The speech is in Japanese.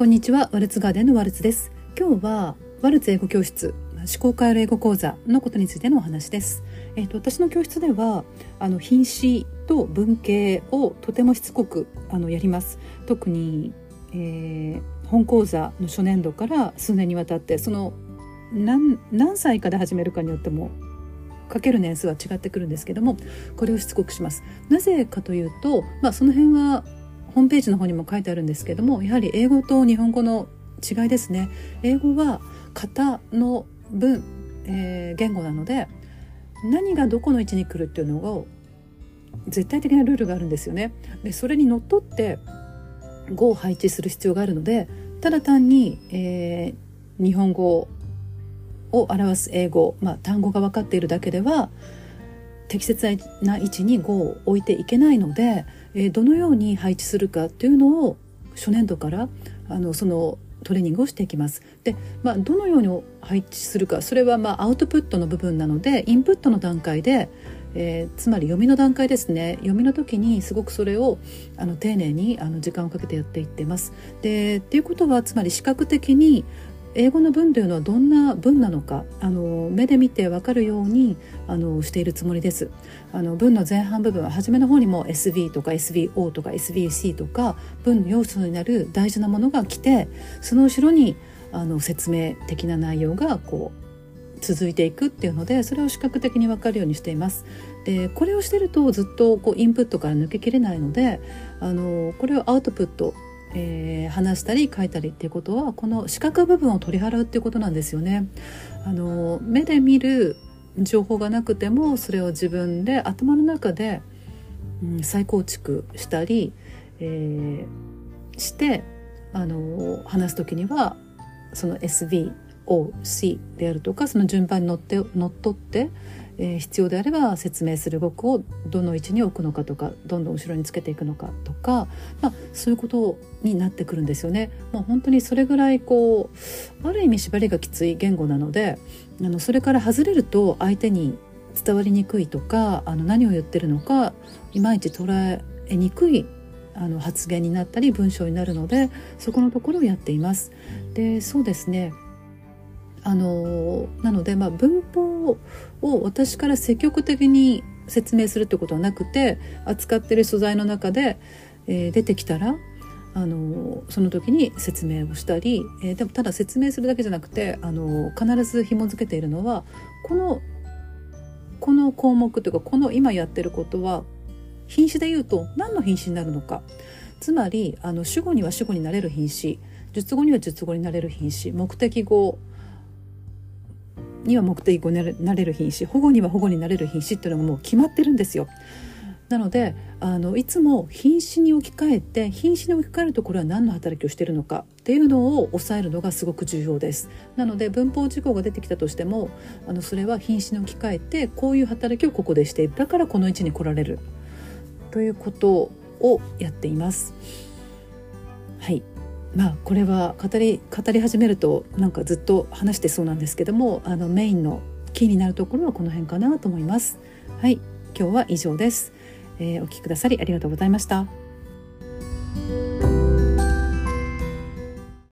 こんにちは。ワルツガーデンのワルツです。今日はワルツ英語教室思考回路英語講座のことについてのお話です。えっ、と私の教室ではあの品詞と文系をとてもしつこくあのやります。特に、えー、本講座の初年度から数年にわたってその何何歳かで始めるかによってもかける年数は違ってくるんですけどもこれをしつこくします。なぜかというと、まあ、その辺はホームページの方にも書いてあるんですけどもやはり英語と日本語の違いですね。英語は型の文、えー、言語なので何がどこの位置に来るっていうのを絶対的なルールがあるんですよね。でそれにのっとって語を配置する必要があるのでただ単に、えー、日本語を表す英語、まあ、単語が分かっているだけでは適切な位置に語を置いていけないので、えー、どのように配置するかっていうのを初年度からあのそのトレーニングをしていきます。で、まあ、どのように配置するかそれはまあアウトプットの部分なのでインプットの段階で、えー、つまり読みの段階ですね読みの時にすごくそれをあの丁寧にあの時間をかけてやっていってます。でっていうことはつまり視覚的に英語の文というのはどんな文なのかあの目で見て分かるようにあのしているつもりですあの文の前半部分は初めの方にも SV とか SVO とか SVC とか文の要素になる大事なものが来てその後ろにあの説明的な内容がこう続いていくっていうのでそれを視覚的に分かるようにしています。でこれをしてるとずっとこうインプットから抜けきれないのであのこれをアウトプットえー、話したり書いたりっていうことはこの視覚部分を取り払うっていうことなんですよね。あの目で見る情報がなくてもそれを自分で頭の中で、うん、再構築したり、えー、してあの話す時にはその OC であるとかその順番に乗って乗っ取ってえー、必要であれば説明する語句をどの位置に置くのかとかどんどん後ろにつけていくのかとか、まあ、そういうことになってくるんですよね。もう本当にそれぐらいこうある意味縛りがきつい言語なのであのそれから外れると相手に伝わりにくいとかあの何を言ってるのかいまいち捉えにくいあの発言になったり文章になるのでそこのところをやっています。でそうですねあのなので、まあ、文法を私から積極的に説明するってことはなくて扱ってる素材の中で、えー、出てきたらあのその時に説明をしたり、えー、でもただ説明するだけじゃなくてあの必ず紐付けているのはこのこの項目というかこの今やってることは品詞で言うと何の品詞になるのか。つまりあの主語には主語になれる品詞述語には述語になれる品詞目的語には目的語になれる品種保護には保護になれる品種っていうのがもう決まってるんですよ。なのであのいつも品種に置き換えて品種に置き換えるところは何の働きをしているのかっていうのを抑えるのがすごく重要です。なので文法事項が出てきたとしてもあのそれは品種に置き換えてこういう働きをここでしているだからこの位置に来られるということをやっています。はいまあこれは語り語り始めるとなんかずっと話してそうなんですけどもあのメインのキーになるところはこの辺かなと思います。はい今日は以上です、えー、お聞きくださりありがとうございました。